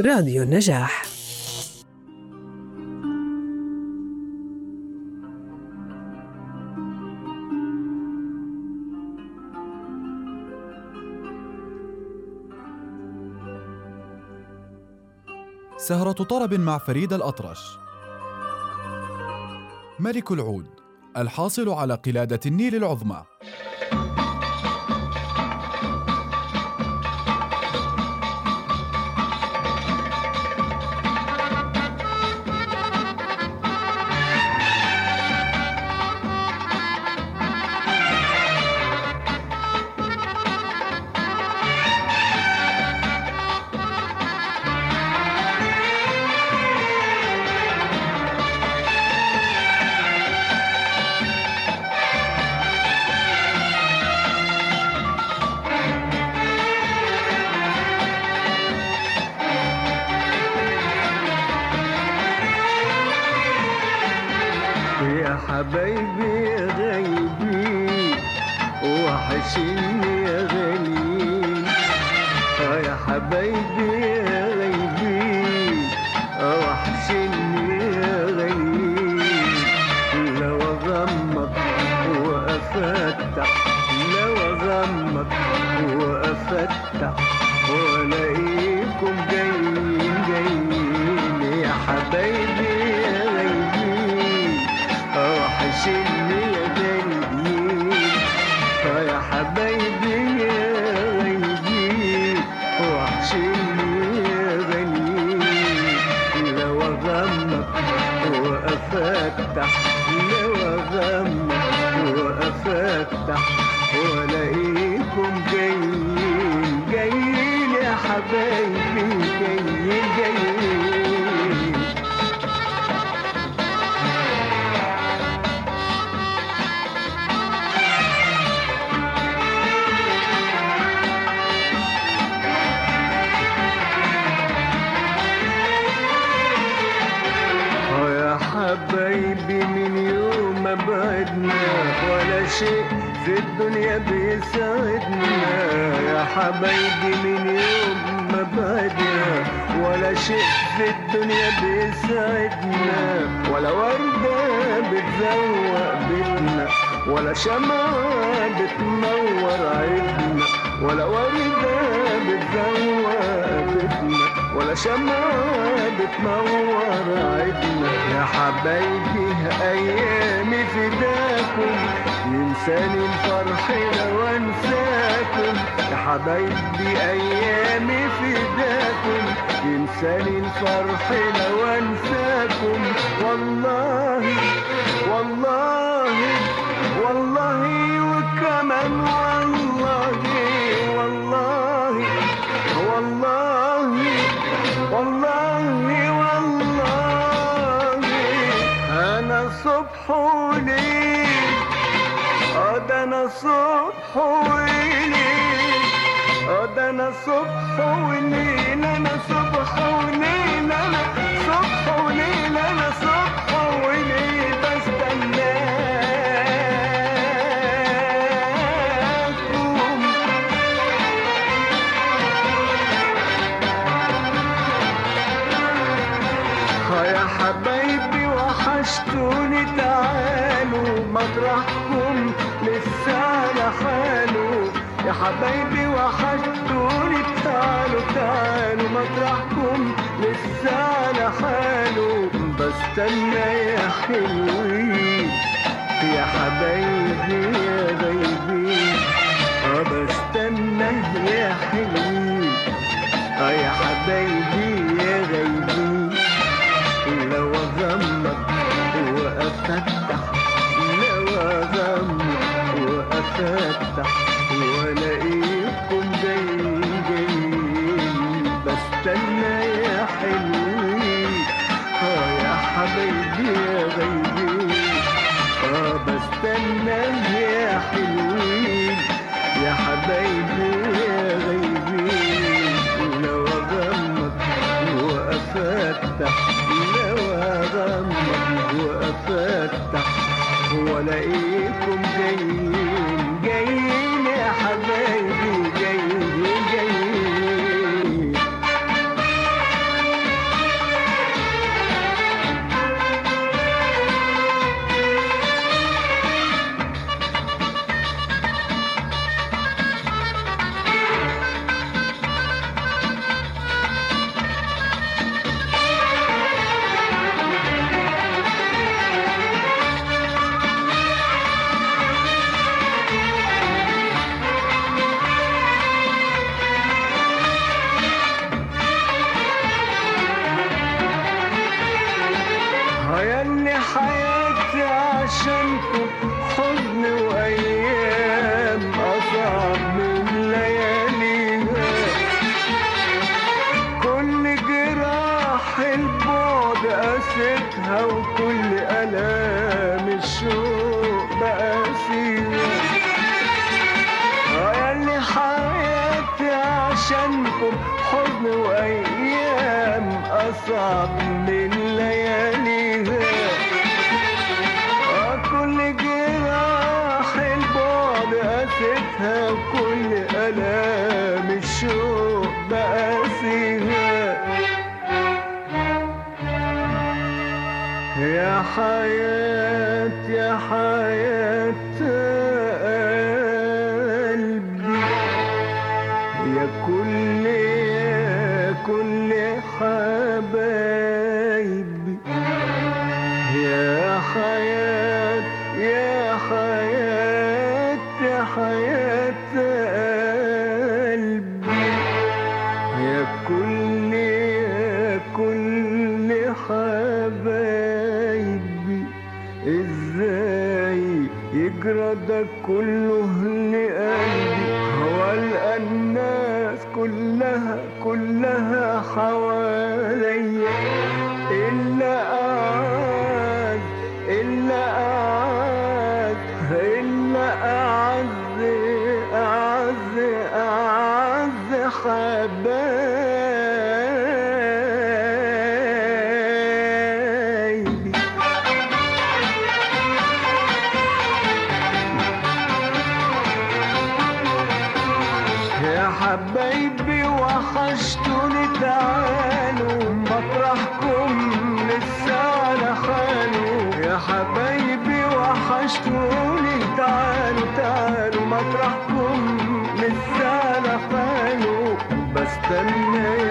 راديو النجاح. سهرة طرب مع فريد الأطرش. ملك العود الحاصل على قلادة النيل العظمى. ولا شمعة بتنور عيدنا ولا وردة بتزوق بيتنا ولا شمعة بتنور عيدنا يا حبايبي أيامي فداكم ينساني الفرح لو أنساكم يا حبايبي أيامي فداكم ينساني الفرح لو أنساكم والله أنا صبح وليل أنا صبح وليل أنا صبح وليل أنا صبح وليل بستناكم يا حبايبي وحشتوني تعالوا مطرحكم حبايبي وحشتوني تعالوا تعالوا مطرحكم لسه على حاله. بستنى يا حلوين يا حبايبي يا غايبين آه بستنى يا حلوين آه يا حبايبي. والاقيكم جايين حبايبي وحشتوني تعالوا تعالوا مطرحكم لسه أنا حلو بستناكم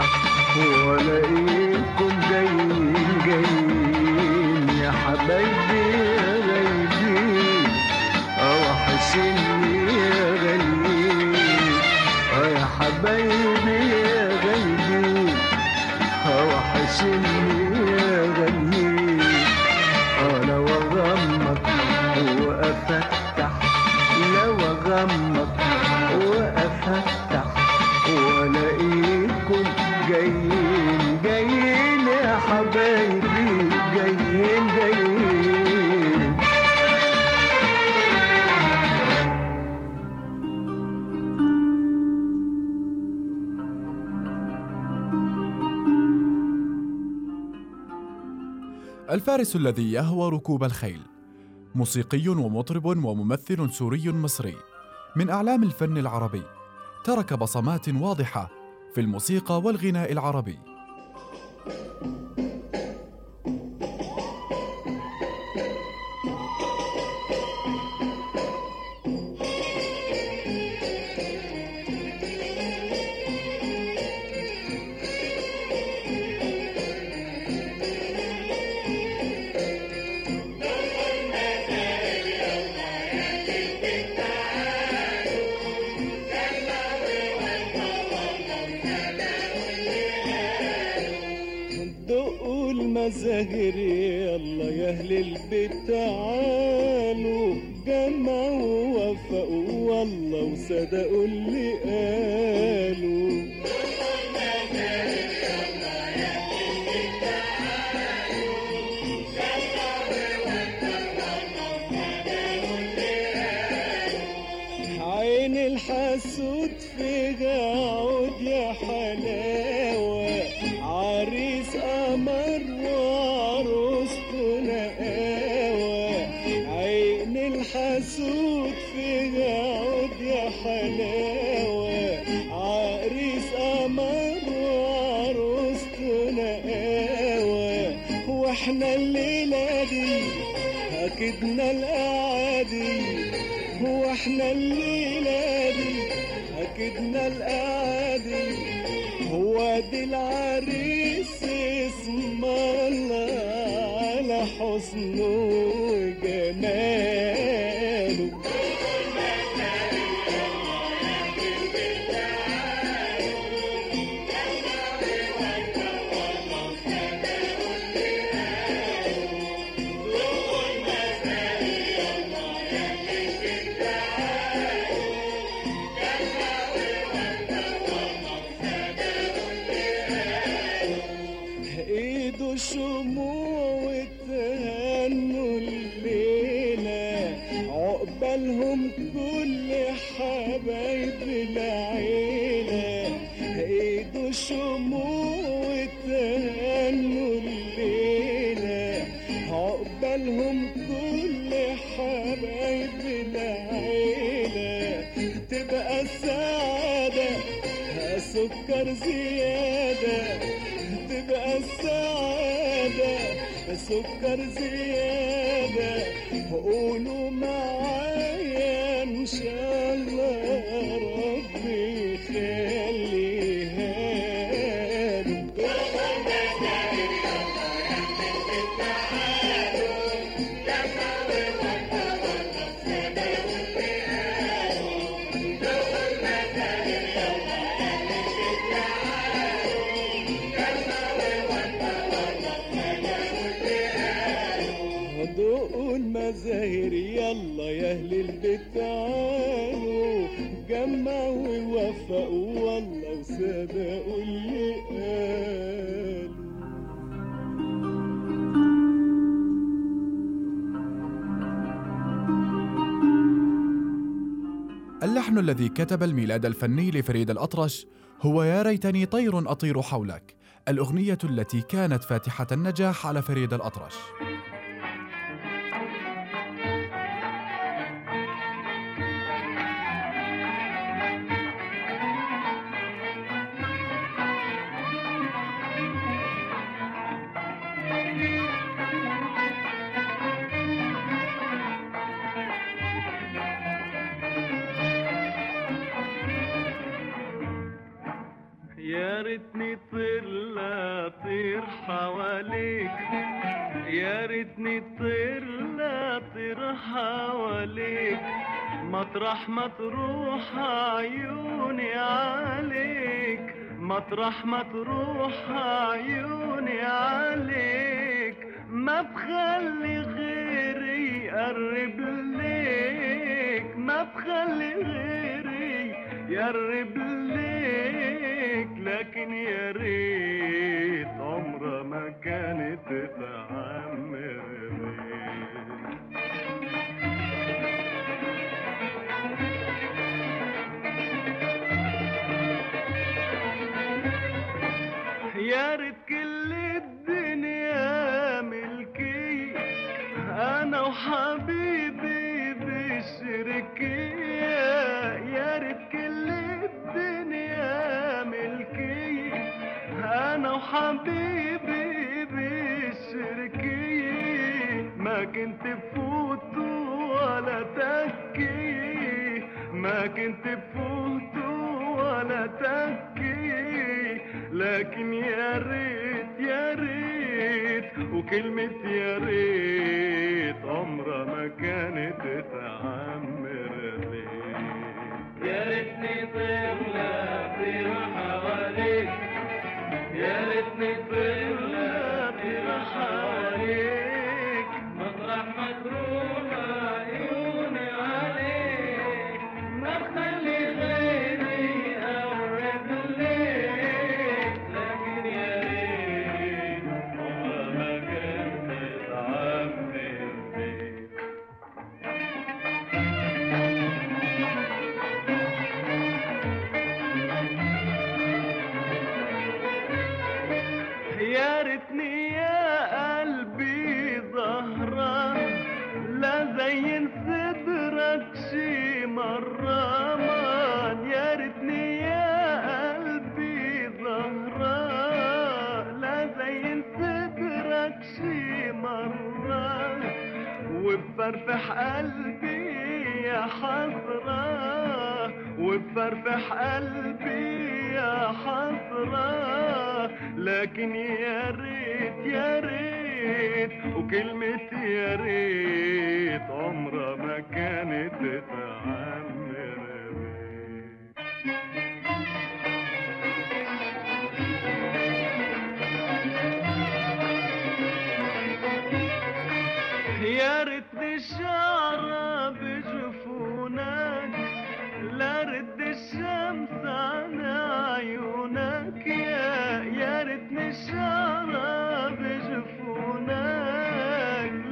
我累 الفارس الذي يهوى ركوب الخيل موسيقي ومطرب وممثل سوري مصري. من أعلام الفن العربي ترك بصمات واضحة في الموسيقى والغناء العربي. سكر زيادة تبقى السعادة سكر زيادة قولوا الذي كتب الميلاد الفني لفريد الأطرش هو يا ريتني طير أطير حولك الأغنية التي كانت فاتحة النجاح على فريد الأطرش. حواليك مطرح ما تروح عيوني عليك. مطرح ما تروح عيوني عليك. ما بخلي غيري يقرب ليك. ما بخلي غيري يقرب ليك. لكن يا ريت عمرها ما كانت تتعمر أنا وحبيبي بالشركية ما كنت بفوت ولا تكي ما كنت بفوت ولا تكي لكن يا ريت يا ريت وكلمة يا ريت عمرها ما كانت تعمر ليك يا ريتني حواليك يا ريتني طير لا ريتني يا قلبي زهرة لا زين صدرك شي مرة. مان يا ريتني يا قلبي زهرة لا زين صدرك شي مرة. وبفرفح قلبي يا حسرة وبفرفح قلبي يا حسرة. لكن يا ريت يا ريت وكلمة يا ريت عمرها ما كانت تعمر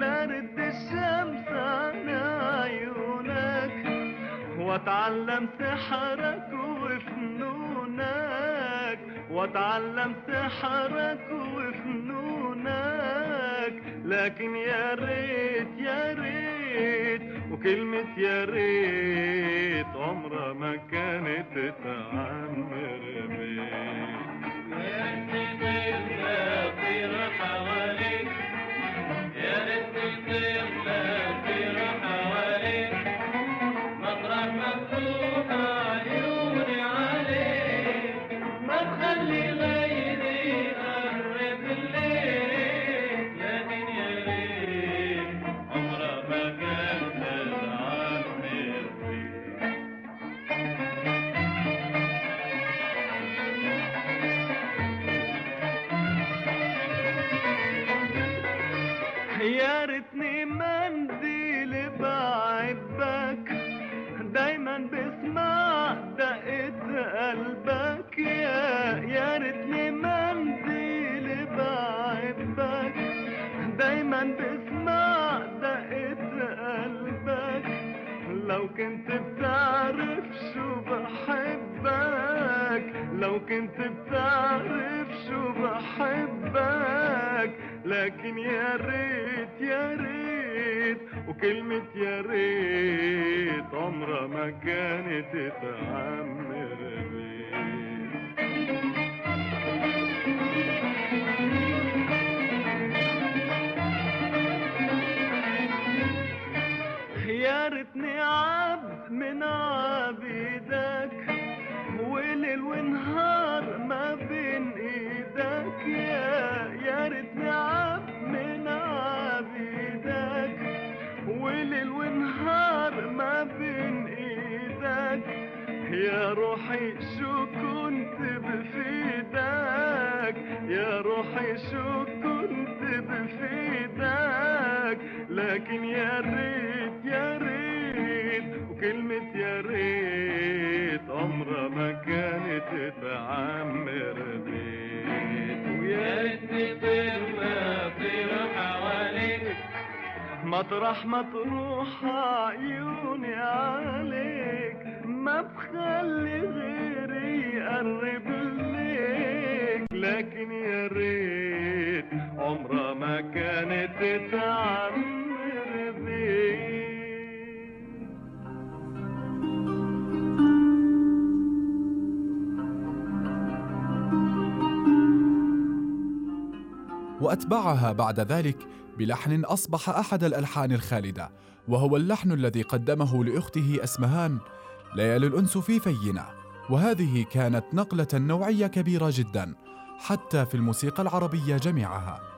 لا رد الشمس عن عيونك وفنونك واتعلم سحرك وفنونك لكن يا ريت يا ريت وكلمة يا ريت عمرها ما كانت تعمر بيت. يا مطرح ما تروح عيوني عليك. ما بخلي غيري يقرب ليك. لكن يا ريت عمرها ما كانت تعمر بيك وأتبعها بعد ذلك بلحن أصبح أحد الألحان الخالدة وهو اللحن الذي قدمه لأخته أسمهان ليالي الأنس في فينا. وهذه كانت نقلة نوعية كبيرة جدا حتى في الموسيقى العربية جميعها.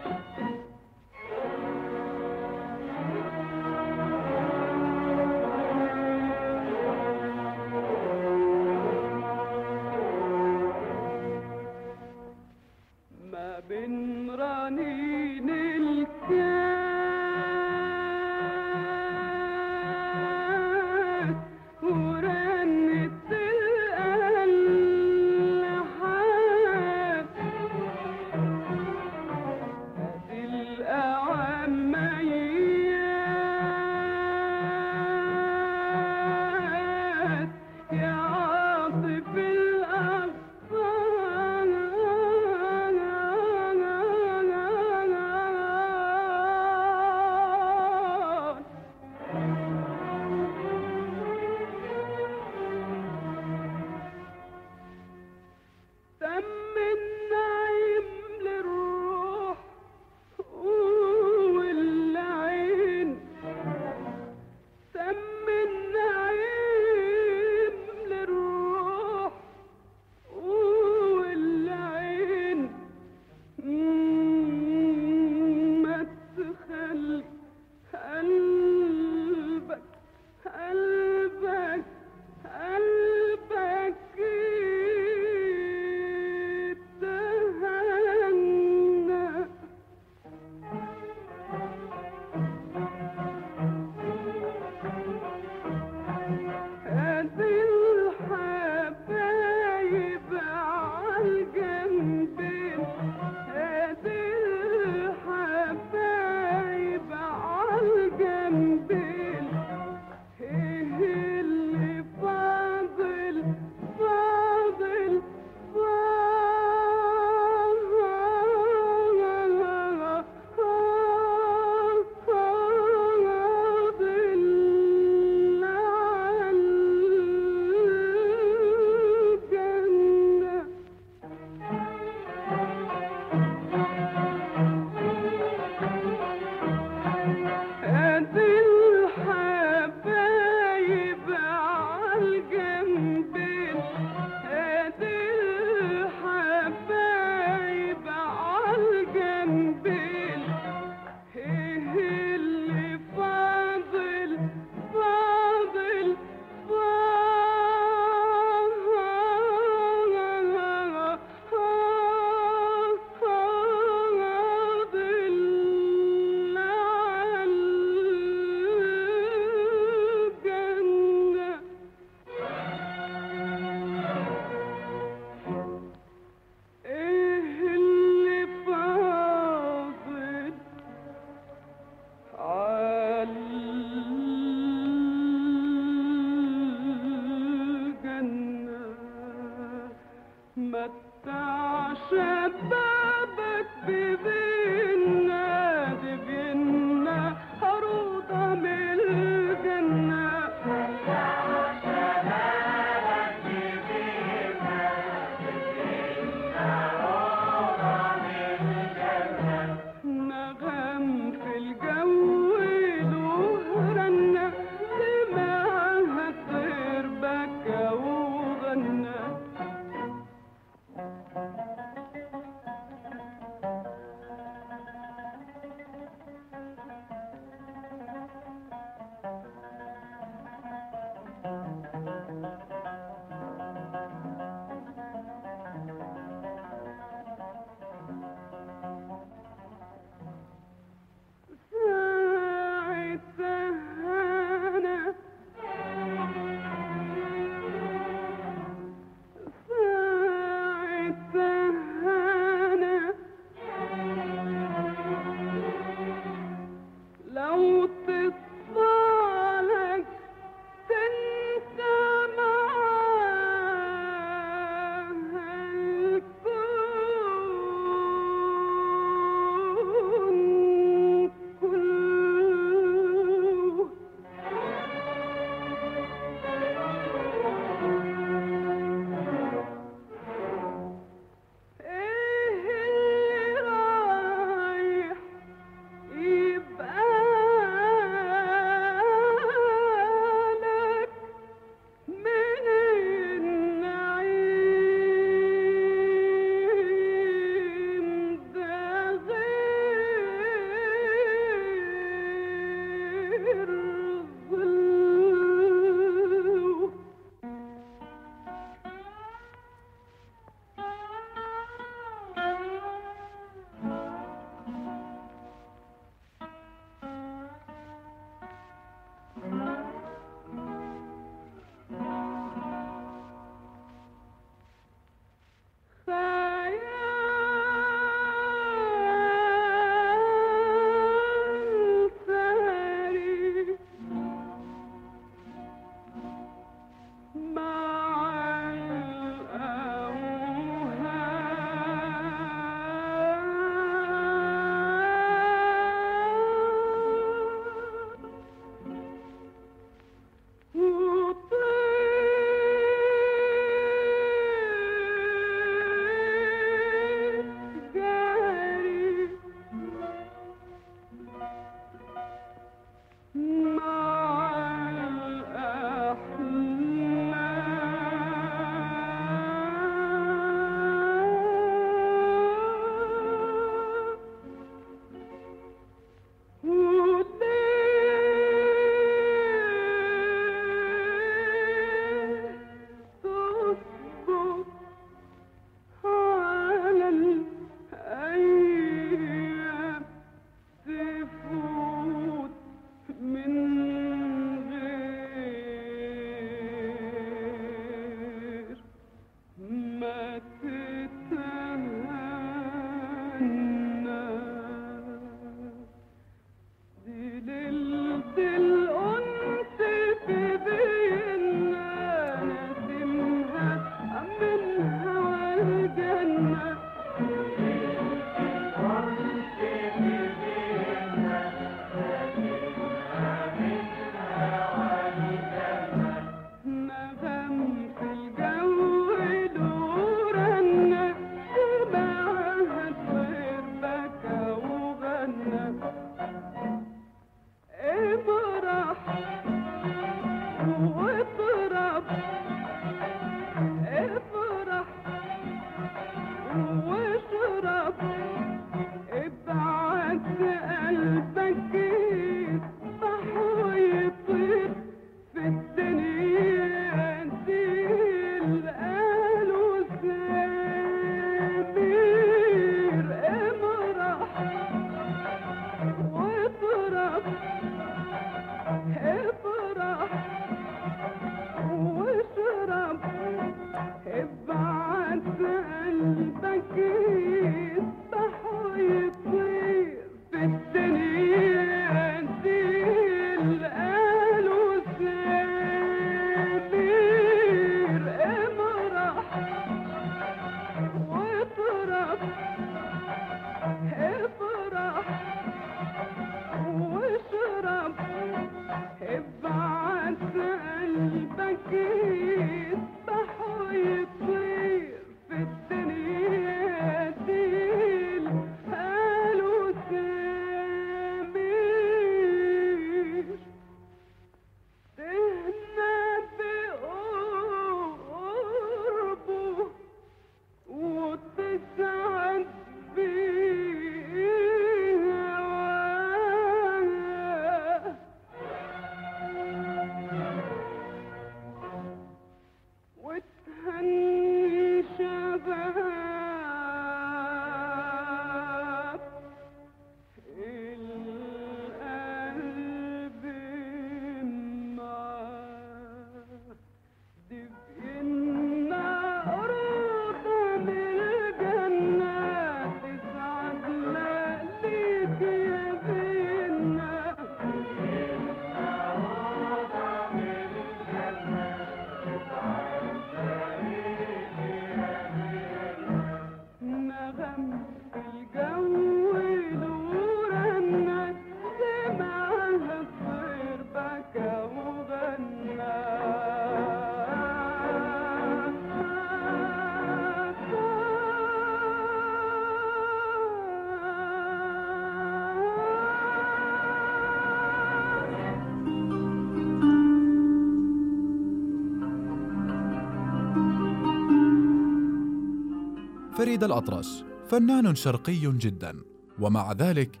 فريد الأطرش فنان شرقي جدا ومع ذلك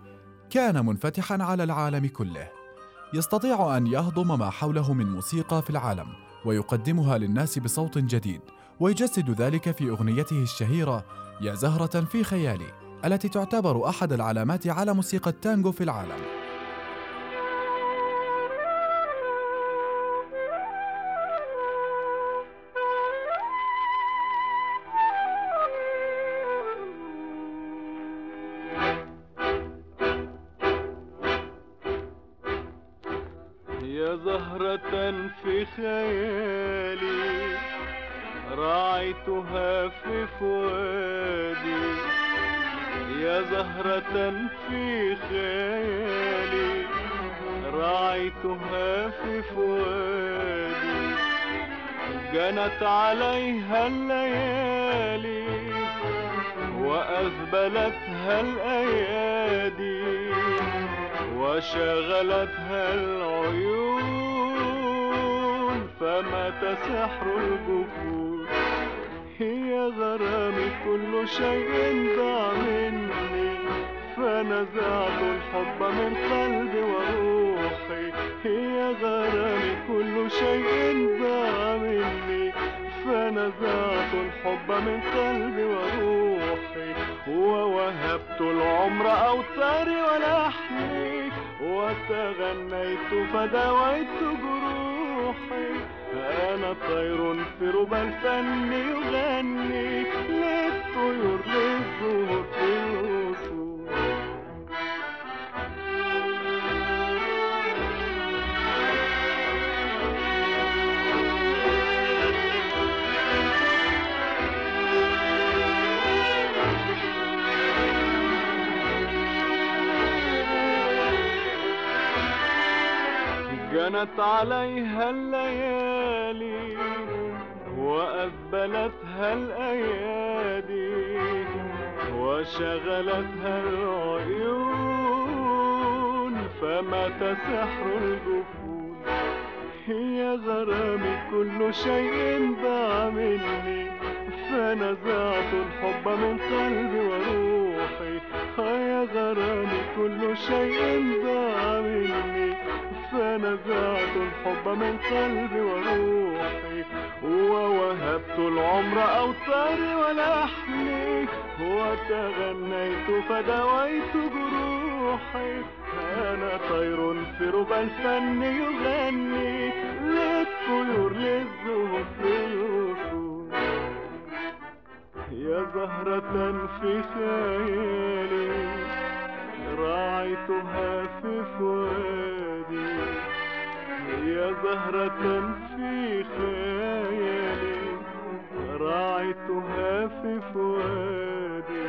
كان منفتحا على العالم كله. يستطيع أن يهضم ما حوله من موسيقى في العالم ويقدمها للناس بصوت جديد ويجسد ذلك في أغنيته الشهيرة يا زهرة في خيالي التي تعتبر أحد العلامات على موسيقى التانجو في العالم. سحر الجفون هي غرامي كل شيء ضاع مني. فنزعت الحب من قلبي وروحي. هي غرامي كل شيء ضاع مني. فنزعت الحب من قلبي وروحي. ووهبت العمر أوتاري ولحمي وتغنيت فدويت جروحي. أنا طير في ربى الفن يغني. للطيور للزهور في جنت عليها الليالي وأذبلتها الأيادي وشغلتها العيون. فمات سحر الجفون. هي غرامي كل شيء ضاع مني. فنزعت الحب من قلبي وروحي. يا غرامي كل شيء ضاع مني فنزعت الحب من قلبي وروحي. ووهبت العمر أوتاري ولحمي. وتغنيت فدويت جروحي أنا طير في ربى الفن يغني. للطيور للزهور في الوصول يا زهرة في خيالي راعيتها في فؤادي. يا زهرة في خيالي راعيتها في فؤادي.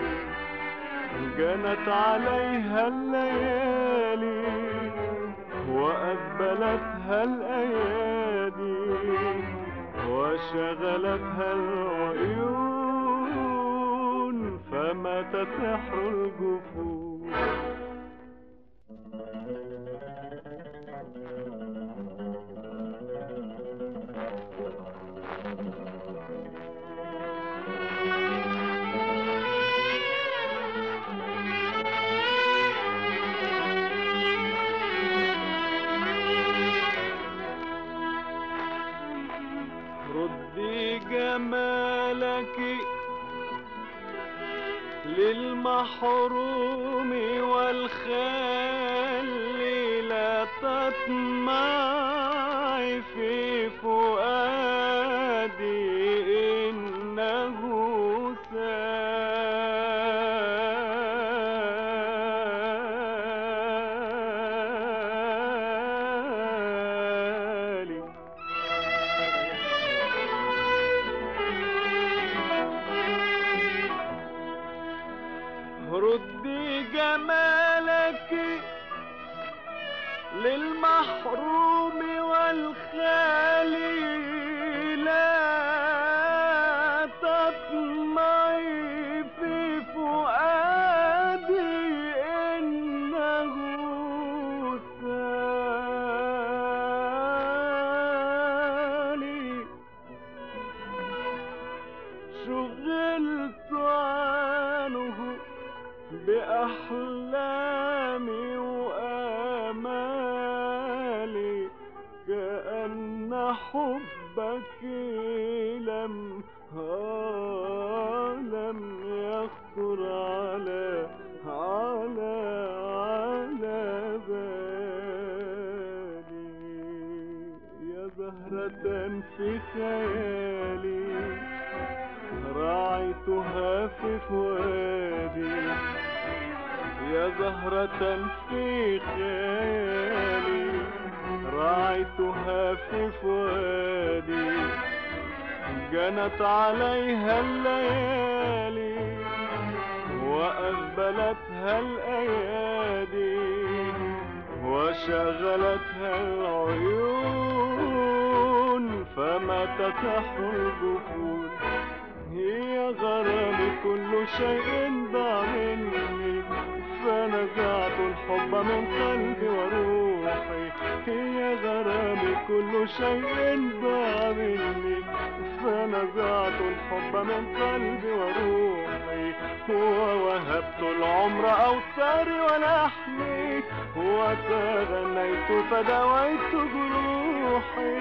جنت عليها الليالي وأذبلتها الأيادي وشغلتها العيون فمات سحر الجفون زهرة في خيالي راعيتها في فؤادي. يا زهرة في خيالي راعيتها في فؤادي. جنت عليها الليالي وأقبلتها الأيادي وشغلتها العيون. فما تتح الجفون هي غرامي كل شيء ضاع مني. فنزعت الحب من قلبي وروحي. هي غرامي كل شيء ضاع مني. فنزعت الحب من قلبي وروحي. ووهبت العمر أوتاري ولحمي وتغنيت فدويت جروحي.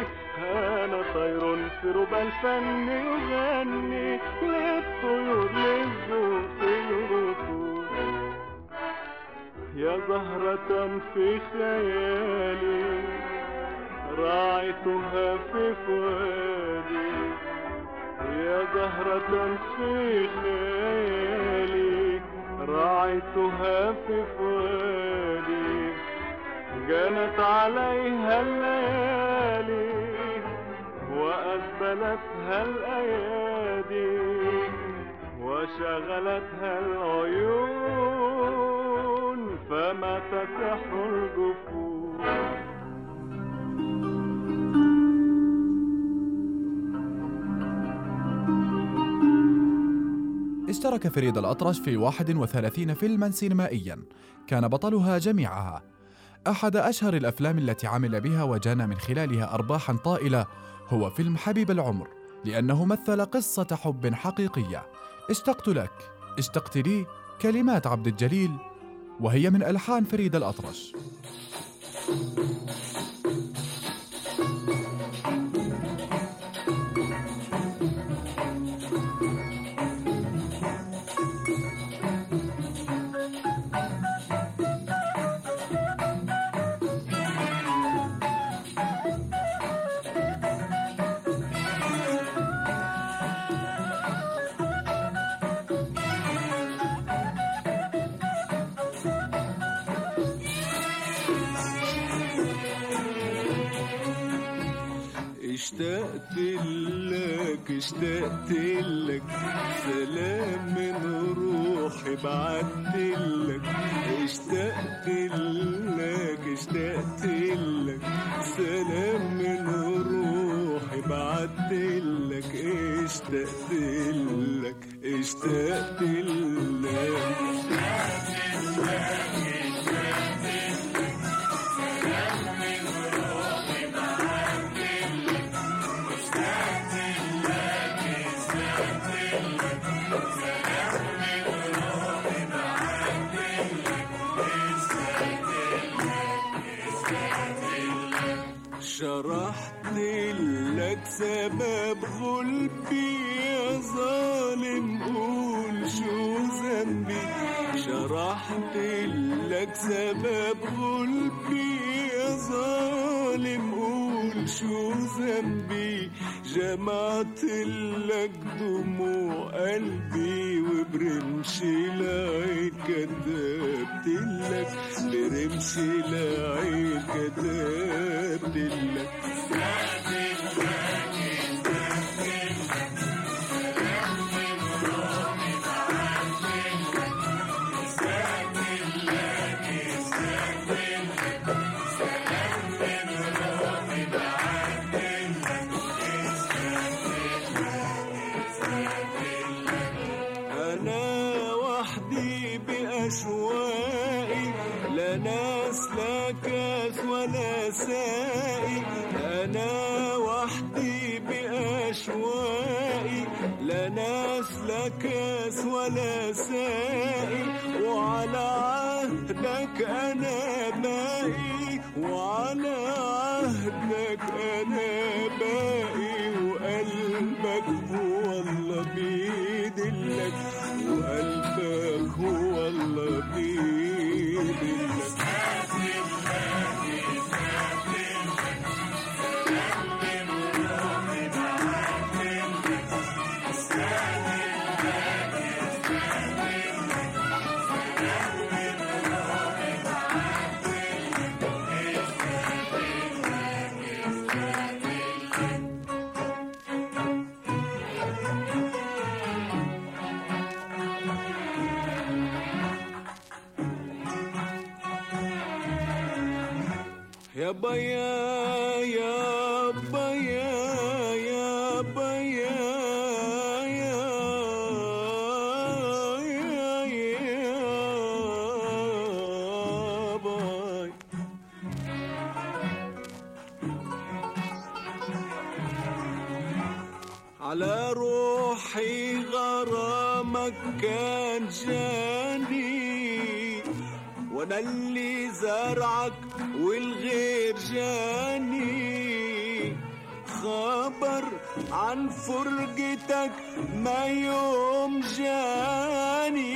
أنا طير في ربى الفن يغني للطيور للذوق في الركود يا زهرة في خيالي راعيتها في فؤادي. يا زهرة في خيالي راعيتها في فؤادي. جنت عليها الليالي وأقبلتها الأيادي وشغلتها العيون فما تتح الجفون. اشترك فريد الأطرش في 31 فيلما سينمائيا. كان بطلها جميعها. أحد أشهر الأفلام التي عمل بها وجنى من خلالها أرباحا طائلة هو فيلم حبيب العمر لأنه مثل قصة حب حقيقية. اشتقت لك. اشتقت لي كلمات عبد الجليل وهي من ألحان فريد الأطرش. اشتقت لك اشتقت لك. سلام من روحي بعت لك ظالم قول شو ذنبي جمعت لك دموع قلبي وبرمش العين كتبت لك برمش العين كتبت لك. بيا يا بيا يا بيا على روحي غرامك كان جاني وأنا اللي زرعك والغير جاني خبر عن فرقتك ما يوم جاني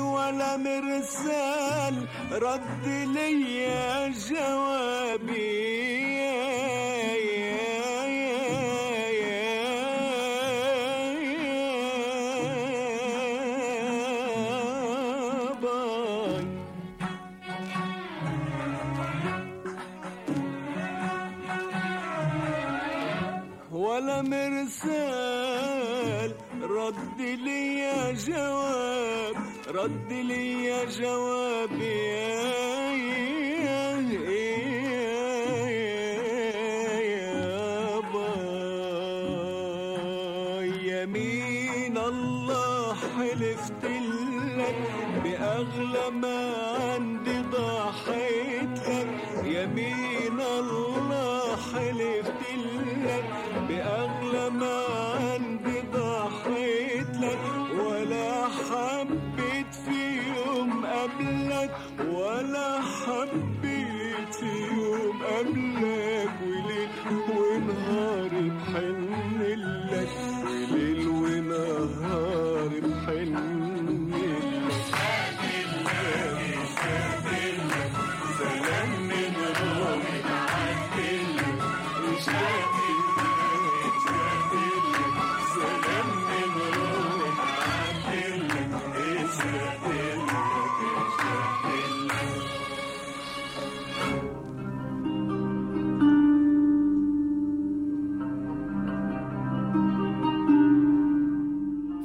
ولا مرسال رد ليا جوابي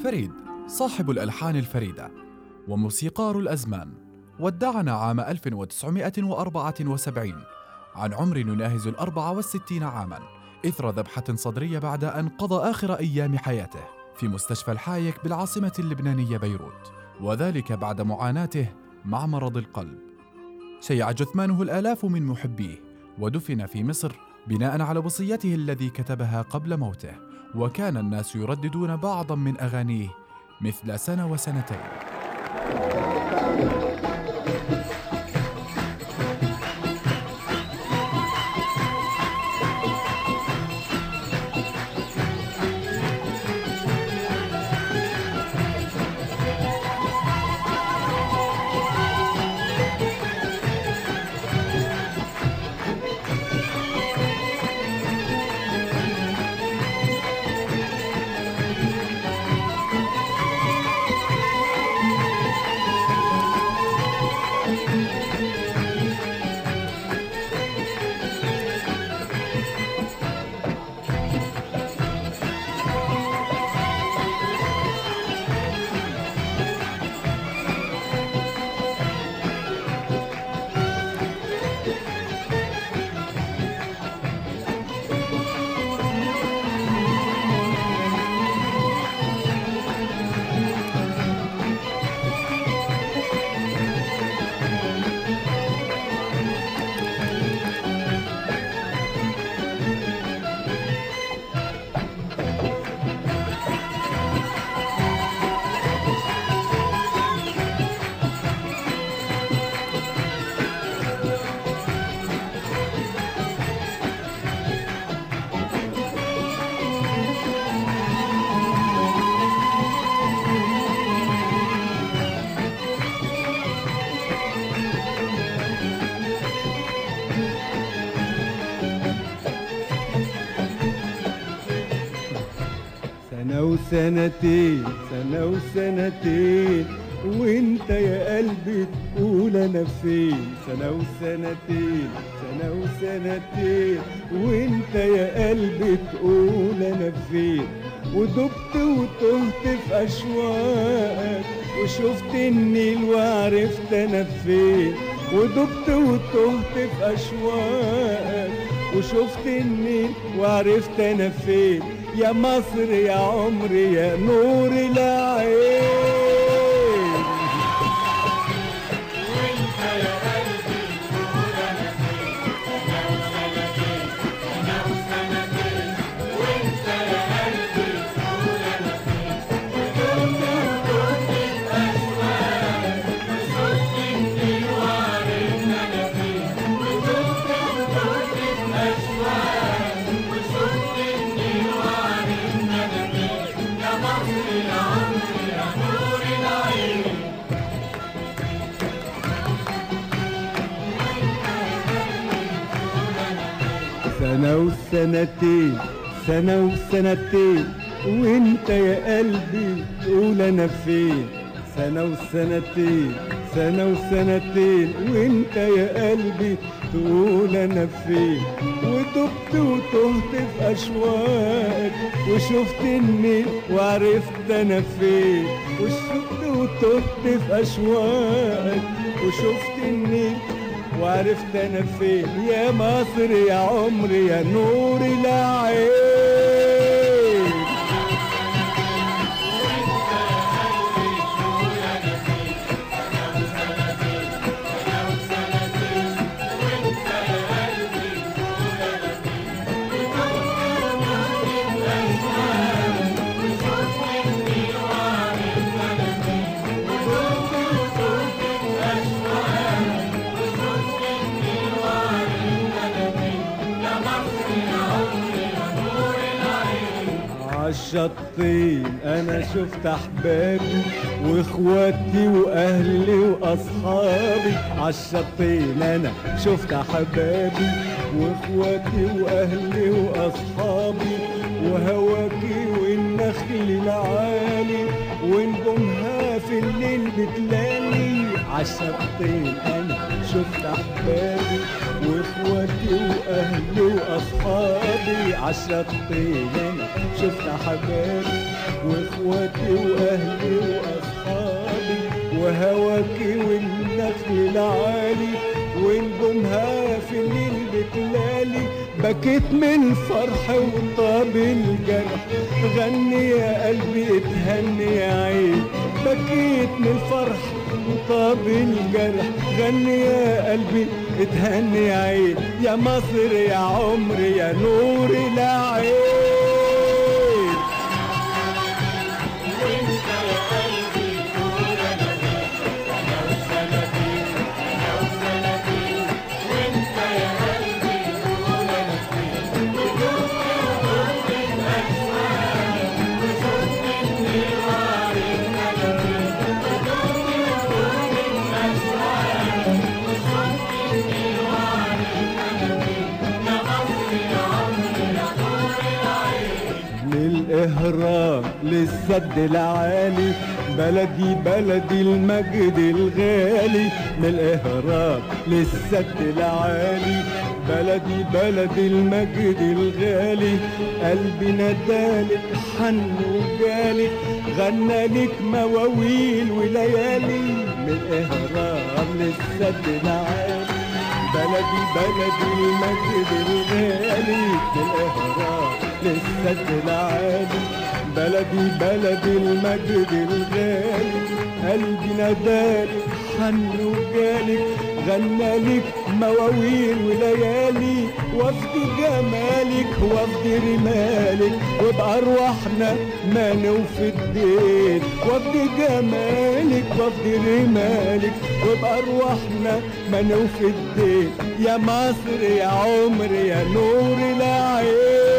فريد صاحب الألحان الفريدة وموسيقار الأزمان ودعنا عام 1974 عن عمر يناهز الأربع والستين عاما. إثر ذبحة صدرية بعد أن قضى آخر أيام حياته في مستشفى الحايك بالعاصمة اللبنانية بيروت وذلك بعد معاناته مع مرض القلب. شيع جثمانه الآلاف من محبيه ودفن في مصر بناء على وصيته الذي كتبها قبل موته وكان الناس يرددون بعضا من أغانيه مثل سنة وسنتين. وسنتين سنة وسنتين. وانت يا قلبي تقول أنا فين؟ سنة وسنتين سنة وسنتين. وانت يا قلبي تقول أنا فين؟ ودبت وتهت في أشواقك وشفت النيل وعرفت أنا فين؟ ودبت وتهت في أشواقك وشفت النيل وعرفت أنا فين؟ يا مصر يا عمري يا نور العين. سنة وسنتين سنة وسنتين وإنت يا قلبي تقول أنا فين؟ سنة وسنتين سنة وسنتين وإنت يا قلبي تقول أنا فين؟ وتبت وتهت في اشواقك وشفت النيل وعرفت أنا فين؟ وشفت وتهت في اشواقك وشفت النيل وعرفت أنا فين يا مصر يا عمري يا نور العين عالشطين أنا شفت أحبابي وإخواتي وأهلي وأصحابي. عالشطين أنا شفت أحبابي وإخواتي وأهلي وأصحابي. وهواكي والنخل العالي ونجومها في الليل بتلالي. عالشطين أنا شفت أحبابي وإخواتي وأهلي وأصحابي. عالشطين أنا شفت حبابي وإخواتي وأهلي وأصحابي. وهواكي والنخل العالي ونجومها في الليل بتلالي بكيت من الفرح وطاب الجرح غني يا قلبي اتهني يا عين بكيت من الفرح وطاب الجرح غني يا قلبي اتهني عين يا مصر يا عمري يا نور العين للسد العالي بلدي بلدي المجد الغالي. من الإهرام للسد العالي بلدي بلدي المجد الغالي. قلبي ندالك حن وجالك غنى لك مواويل وليالي. من الإهرام للسد العالي بلدي بلدي المجد الغالي. من الإهرام للسد العالي. بلدي بلدي المجد الغالي. قلبي ندالك حن وجالك. غنى لك مواويل وليالي. وفد جمالك وفد رمالك. وبأرواحنا ما نوفي الدين وفد جمالك وفد رمالك. وبأرواحنا ما نوفي الدين يا مصر يا عمري يا نور العين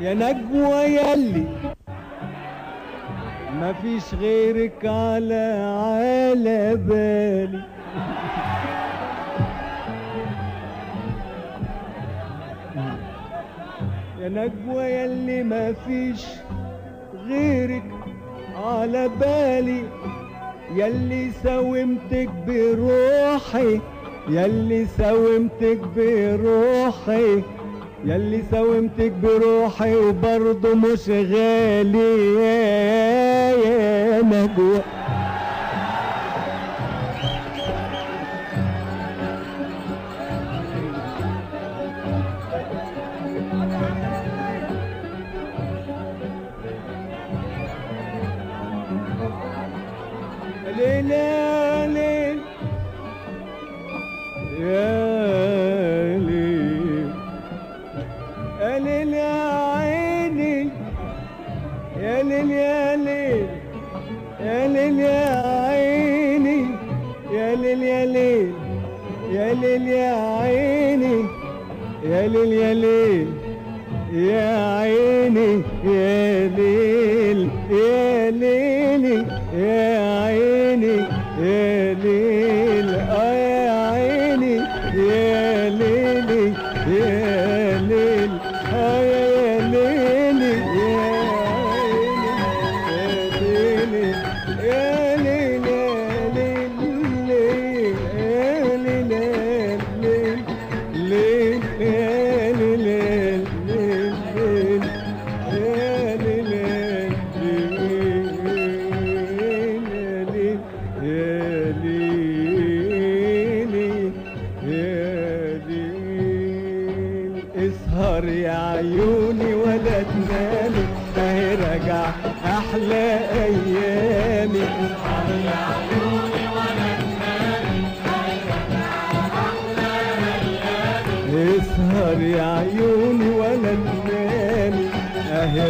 يا نجوى يلي مفيش غيرك على على بالي. يا نجوى يلي مفيش غيرك على بالي. يلي ساومتك بروحي يلي ساومتك بروحي يلي ساومتك بروحي وبرضه مش غالي. يا يا نجوى ليل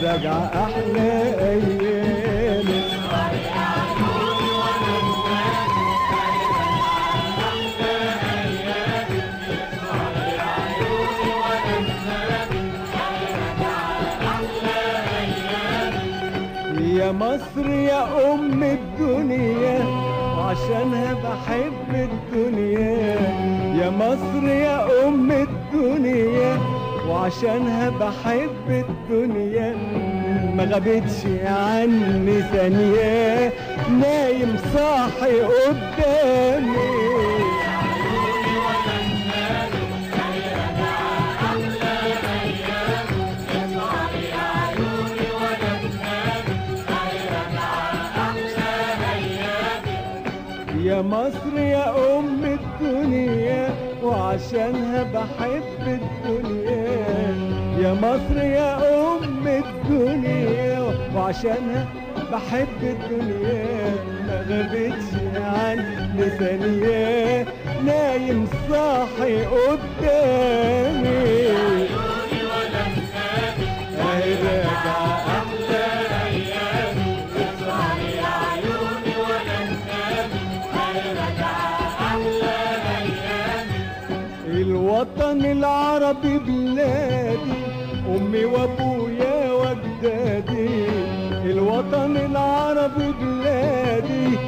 راجعة أحلى ايامي يا مصر يا أم الدنيا وعشانها بحب الدنيا. يا مصر يا أم الدنيا وعشانها بحب الدنيا. ما غابتش عني ثانية نايم صاحي قدامي. يا مصر يا أم الدنيا وعشانها بحب الدنيا. يا مصر يا أم الدنيا. وعشانها بحب الدنيا ما غابتش عني لثانية نايم صاحي قدامي. هاي راجع أحلى الوطن العربي بلادي أمي وأبويا وأجدادي. الوطن العربي بلادي.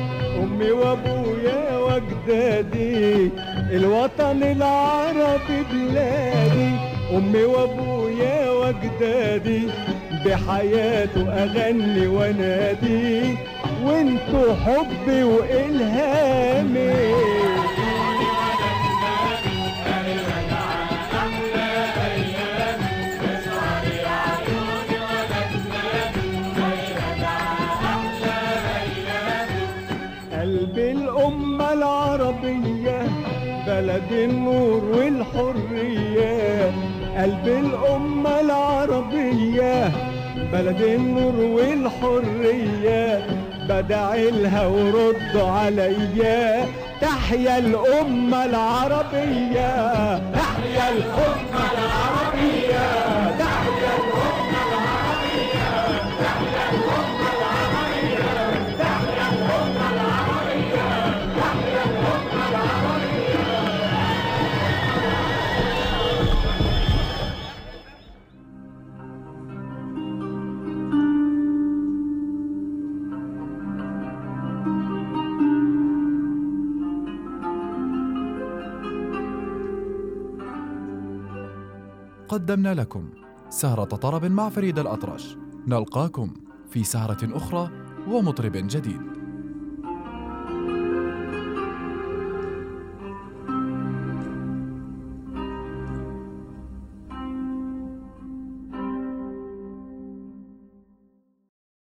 أمي وأبويا وأجدادي. الوطن العربي بلادي. أمي وأبويا وأجدادي. بحياته أغني وأنادي وانتوا حبي وإلهامي. بلد النور والحرية قلب الأمة العربية بلد النور والحرية بدعي لها ورد عليا. تحيا الأمة العربية تحيا الأمة العربية. قدمنا لكم سهرة طرب مع فريد الأطرش. نلقاكم في سهرة أخرى ومطرب جديد.